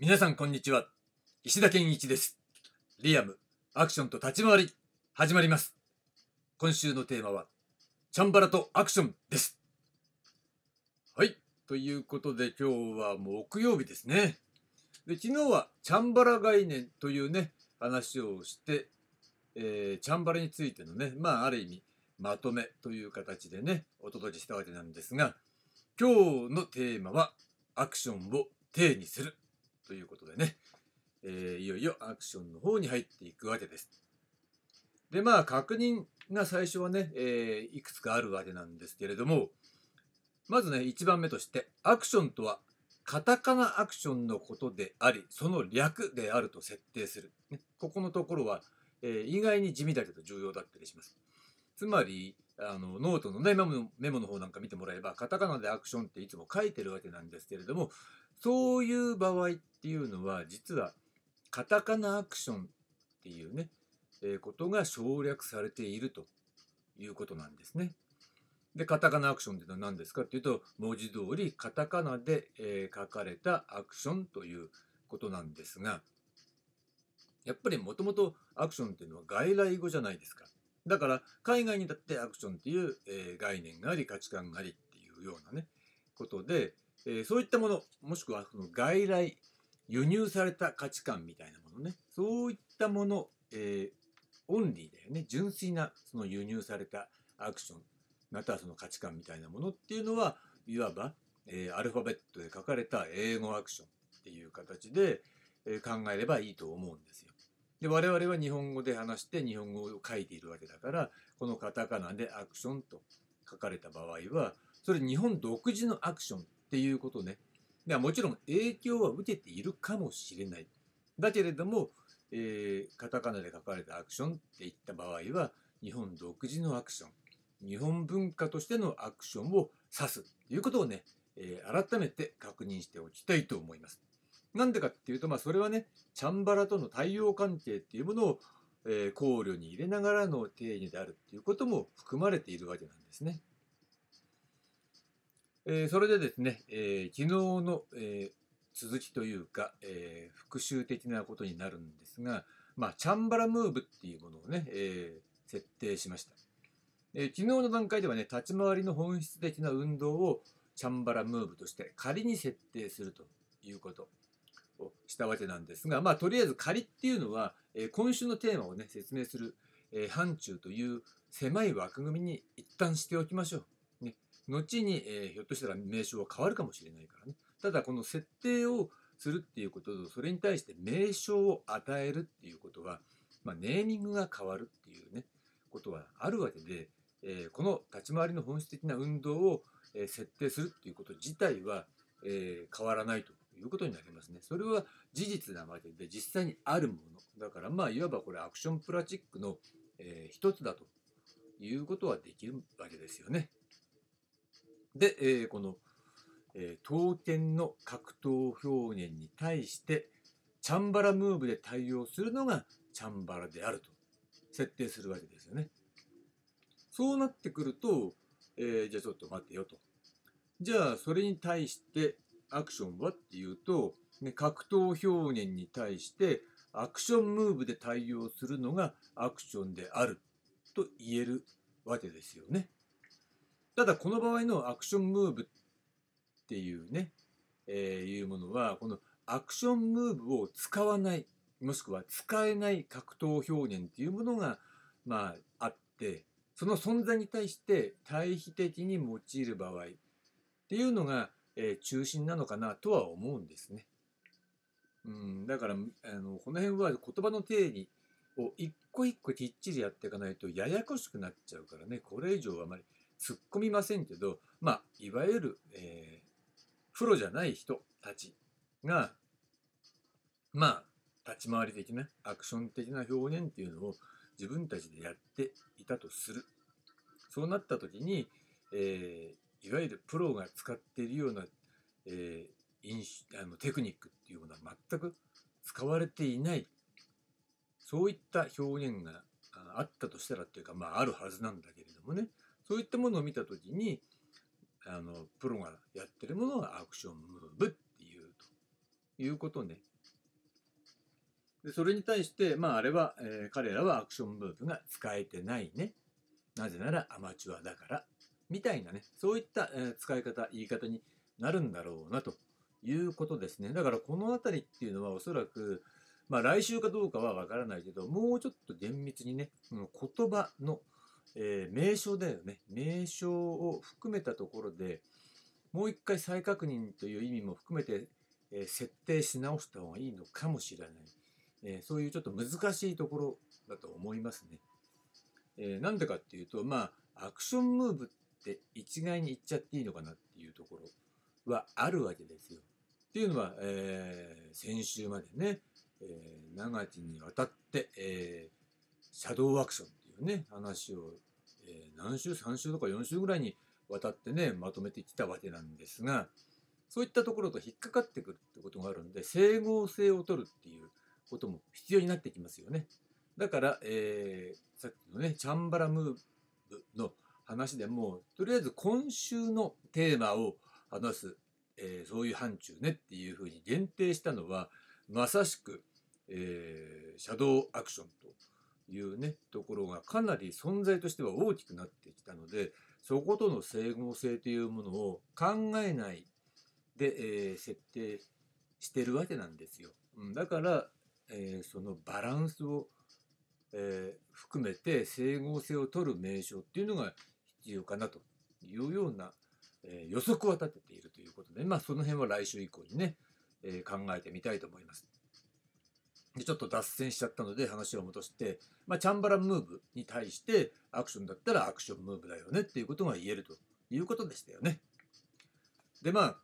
皆さんこんにちは。石田健一です。リアムアクションと立ち回り始まります。今週のテーマはチャンバラとアクションです。はい。ということで今日は木曜日ですね。で昨日はチャンバラ概念というね話をして、えー、チャンバラについてのねまあある意味まとめという形でねお届けしたわけなんですが今日のテーマはアクションを定にする。ということでね、えー、いよいよアクションの方に入っていくわけです。でまあ確認が最初はね、えー、いくつかあるわけなんですけれどもまずね1番目としてアクションとはカタカナアクションのことでありその略であると設定する、ね、ここのところは、えー、意外に地味だけど重要だったりします。つまりあのノートの、ね、メモメモの方なんか見てもらえばカタカナでアクションっていつも書いてるわけなんですけれどもそういう場合っていうのは実はカタカナアクションっていうね、えー、ことが省略されているということなんですね。でカタカナアクションっていうのは何ですか？っていうと文字通りカタカナで、えー、書かれたアクションということなんですがやっぱりもともとアクションっていうのは外来語じゃないですか。だから海外にだってアクションっていう、えー、概念があり価値観がありっていうようなねことで、えー、そういったものもしくはその外来輸入された価値観みたいなものねそういったもの、えー、オンリーだよね純粋なその輸入されたアクションまたはその価値観みたいなものっていうのはいわば、えー、アルファベットで書かれた英語アクションっていう形で、えー、考えればいいと思うんですよ。で我々は日本語で話して日本語を書いているわけだからこのカタカナでアクションと書かれた場合はそれ日本独自のアクションっていうことね。でもちろん影響は受けているかもしれない。だけれども、えー、カタカナで書かれたアクションっていった場合は、日本独自のアクション、日本文化としてのアクションを指すということをね、えー、改めて確認しておきたいと思います。なんでかっていうと、まあ、それはね、チャンバラとの対応関係っていうものを、えー、考慮に入れながらの定義であるっていうことも含まれているわけなんですね。えー、それでですね、えー、昨日の、えー、続きというか、え復習的なことになるんですが、まあ、チャンバラムーブっていうものをね、え設定しました。え昨日の段階ではね、立ち回りの本質的な運動をチャンバラムーブとして仮に設定するということをしたわけなんですが、まあ、とりあえず仮っていうのは、え今週のテーマをね、説明する、え範疇という狭い枠組みに一旦しておきましょう。後に、えー、ひょっとしたら名称は変わるかもしれないからね。ただこの設定をするっていうこととそれに対して名称を与えるっていうことは、まあ、ネーミングが変わるっていうねことはあるわけで、えー、この立ち回りの本質的な運動を、えー、設定するっていうこと自体は、え、変わらないということになりますね。それは事実なわけで実際にあるものだからまあいわばこれアクションプラチックの、えー、一つだということはできるわけですよね。で、えー、この、えー、刀剣の格闘表現に対してチャンバラムーブで対応するのがチャンバラであると設定するわけですよね。そうなってくると、えー、じゃあちょっと待てよと。じゃあそれに対してアクションはっていうと、ね、格闘表現に対してアクションムーブで対応するのがアクションであると言えるわけですよね。ただこの場合のアクションムーブっていうね、えー、いうものはこのアクションムーブを使わないもしくは使えない格闘表現っていうものがまああってその存在に対して対比的に用いる場合っていうのが、えー、中心なのかなとは思うんですね。うん、だからあのこの辺は言葉の定義を一個一個きっちりやっていかないとややこしくなっちゃうからねこれ以上あまり突っ込みませんけど、まあ、いわゆる、えー、プロじゃない人たちが、まあ、立ち回り的な、アクション的な表現っていうのを自分たちでやっていたとする。そうなった時に、えー、いわゆるプロが使っているような、えー、あのテクニックっていうものは全く使われていない。そういった表現があったとしたらっていうか、まあ、あるはずなんだけれどもね。そういったものを見た時にあのプロがやってるものがアクションムーブっていうということね、でそれに対して、まあ、あれは、えー彼らはアクションムーブが使えてないね。なぜならアマチュアだから。みたいなね、そういった、えー使い方、言い方になるんだろうなということですね。だからこのあたりっていうのはおそらく、まあ来週かどうかはわからないけど、もうちょっと厳密にね、言葉の、えー名称だよね。名称を含めたところで、もう一回再確認という意味も含めて、えー設定し直した方がいいのかもしれない。えーそういうちょっと難しいところだと思いますね。えーなんでかっていうと、まあ、アクションムーブって一概に言っちゃっていいのかなっていうところはあるわけですよ。っていうのは、えー先週までね、えー長きにわたって、えーシャドウアクションね、話を、えー何週 ?3 週とか4週ぐらいにわたってね、まとめてきたわけなんですが、そういったところと引っかかってくるってことがあるんで、整合性を取るっていうことも必要になってきますよね。だから、えーさっきのね、チャンバラムーブの話でも、とりあえず今週のテーマを話す、えーそういう範疇ねっていうふうに限定したのは、まさしく、えーシャドウアクションというね、ところがかなり存在としては大きくなってきたので、そことの整合性というものを考えないで、えー設定してるわけなんですよ。だから、えーそのバランスを、えー含めて整合性を取る名称っていうのが必要かなというような、え予測は立てているということで、まあその辺は来週以降にね、え考えてみたいと思います。でちょっと脱線しちゃったので話を戻して、まあ、チャンバラムーブに対してアクションだったらアクションムーブだよねっていうことが言えるということでしたよね。でまあ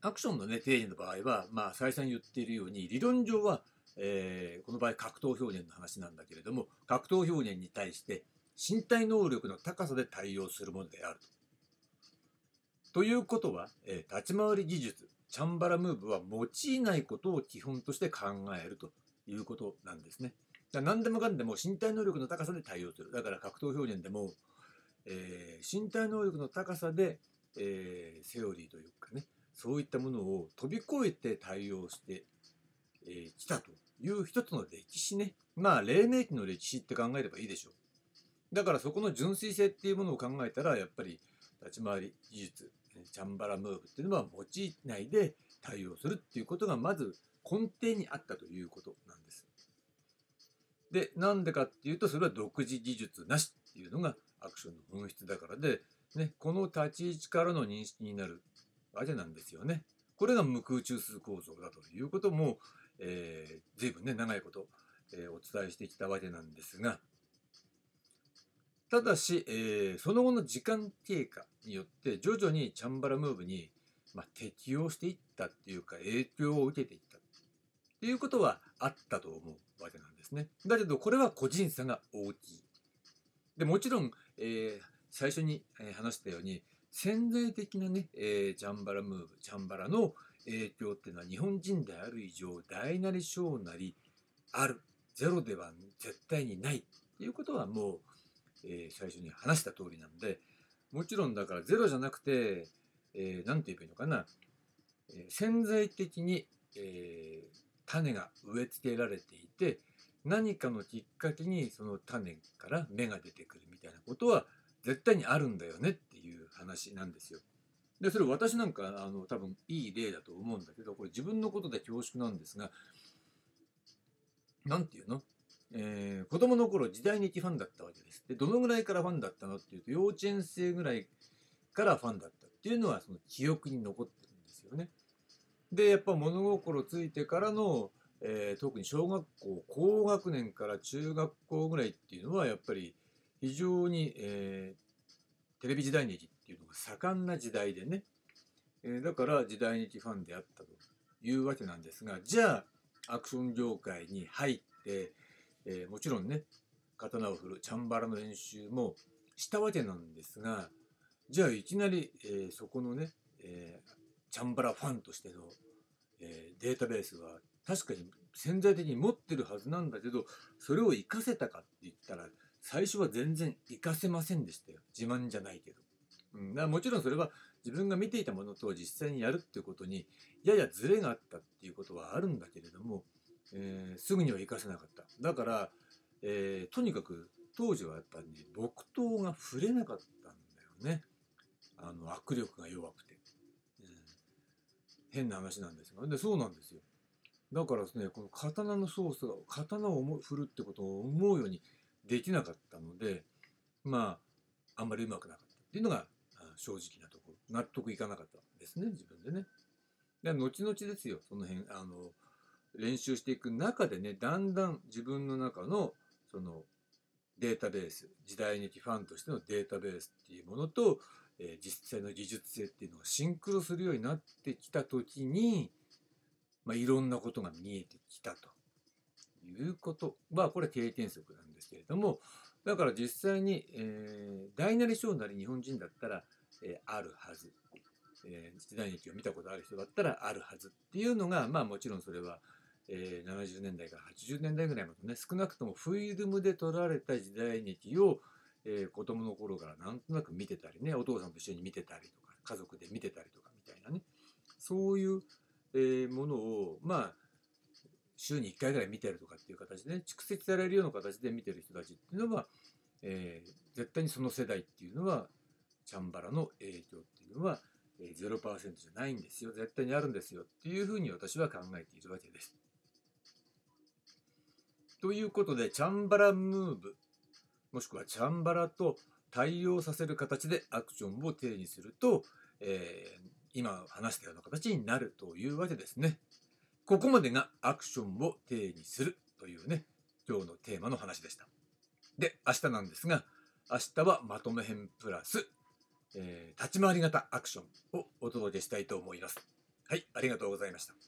アクションのね定義の場合は、まあ、再三言っているように理論上は、えーこの場合格闘表現の話なんだけれども格闘表現に対して身体能力の高さで対応するものであると。ということは、えー立ち回り技術チャンバラムーブは用いないことを基本として考えるということなんですね。何でもかんでも身体能力の高さで対応する。だから格闘表現でも、えー身体能力の高さで、えーセオリーというかね、そういったものを飛び越えて対応してき、えーたという一つの歴史ね。まあ、黎明期の歴史って考えればいいでしょう。だからそこの純粋性っていうものを考えたら、やっぱり立ち回り技術、チャンバラムーブっていうのは用いないで対応するっていうことがまず根底にあったということなんです。で、なんでかっていうと、それは独自技術なしっていうのがアクションの本質だからで、ね、この立ち位置からの認識になるわけなんですよね。これが無空中枢構造だということも、えー、随分ね、長いこと、えーお伝えしてきたわけなんですが、ただし、えーその後の時間経過によって徐々にチャンバラムーブに、まあ、適応していったっていうか影響を受けていったっていうことはあったと思うわけなんですね。だけどこれは個人差が大きい。でもちろん、えー最初に話したように潜在的なね、えーチャンバラムーブチャンバラの影響っていうのは日本人である以上大なり小なりあるゼロでは絶対にないっていうことはもうえー最初に話した通りなんでもちろんだからゼロじゃなくて何、えーて言えばいいのかな、えー潜在的に、え種が植え付けられていて何かのきっかけにその種から芽が出てくるみたいなことは絶対にあるんだよねっていう話なんですよ。でそれ私なんかあの多分いい例だと思うんだけどこれ自分のことで恐縮なんですが何て言うの？えー子供の頃時代劇ファンだったわけです。で、どのぐらいからファンだったのっていうと、幼稚園生ぐらいからファンだったっていうのは、その記憶に残ってるんですよね。で、やっぱ物心ついてからの、えー特に小学校、高学年から中学校ぐらいっていうのは、やっぱり非常に、えーテレビ時代劇っていうのが盛んな時代でね、えーだから時代劇ファンであったというわけなんですが、じゃあ、アクション業界に入って、えーもちろんね刀を振るチャンバラの練習もしたわけなんですがじゃあいきなり、えーそこのね、えーチャンバラファンとしての、えデータベースは確かに潜在的に持ってるはずなんだけどそれを活かせたかって言ったら最初は全然活かせませんでしたよ。自慢じゃないけど、うん、だもちろんそれは自分が見ていたものと実際にやるっていうことにややズレがあったっていうことはあるんだけれどもえーすぐには生かせなかった。だから、えーとにかく当時はやっぱりね木刀が触れなかったんだよね。あの握力が弱くて、うん変な話なんですが。でそうなんですよ。だからですねこの刀の操作刀を振るってことを思うようにできなかったのでまああんまりうまくなかった。っていうのが正直なところ。納得いかなかったですね自分でね。で後々ですよ。その辺あの練習していく中でねだんだん自分の中のそのデータベース時代劇ファンとしてのデータベースっていうものと、えー実際の技術性っていうのがシンクロするようになってきた時に、まあ、いろんなことが見えてきたと。いうことはこれ経験則なんですけれどもだから実際に、えー大なり小なり日本人だったら、えーあるはず、えー時代劇を見たことある人だったらあるはずっていうのがまあもちろんそれは、えー70年代から80年代ぐらいまでね少なくともフィルムで撮られた時代劇を、えー子供の頃からなんとなく見てたりねお父さんと一緒に見てたりとか家族で見てたりとかみたいなねそういう、えーものをまあ週に1回ぐらい見てるとかっていう形でね蓄積されるような形で見てる人たちっていうのは、えー絶対にその世代っていうのはチャンバラの影響っていうのは、え、0%じゃないんですよ絶対にあるんですよっていうふうに私は考えているわけです。ということでチャンバラムーブもしくはチャンバラと対応させる形でアクションを定義すると、えー今話したような形になるというわけですね。ここまでがアクションを定義するというね今日のテーマの話でした。で明日なんですが明日はまとめ編プラス、えー立ち回り型アクションをお届けしたいと思います。はい、ありがとうございました。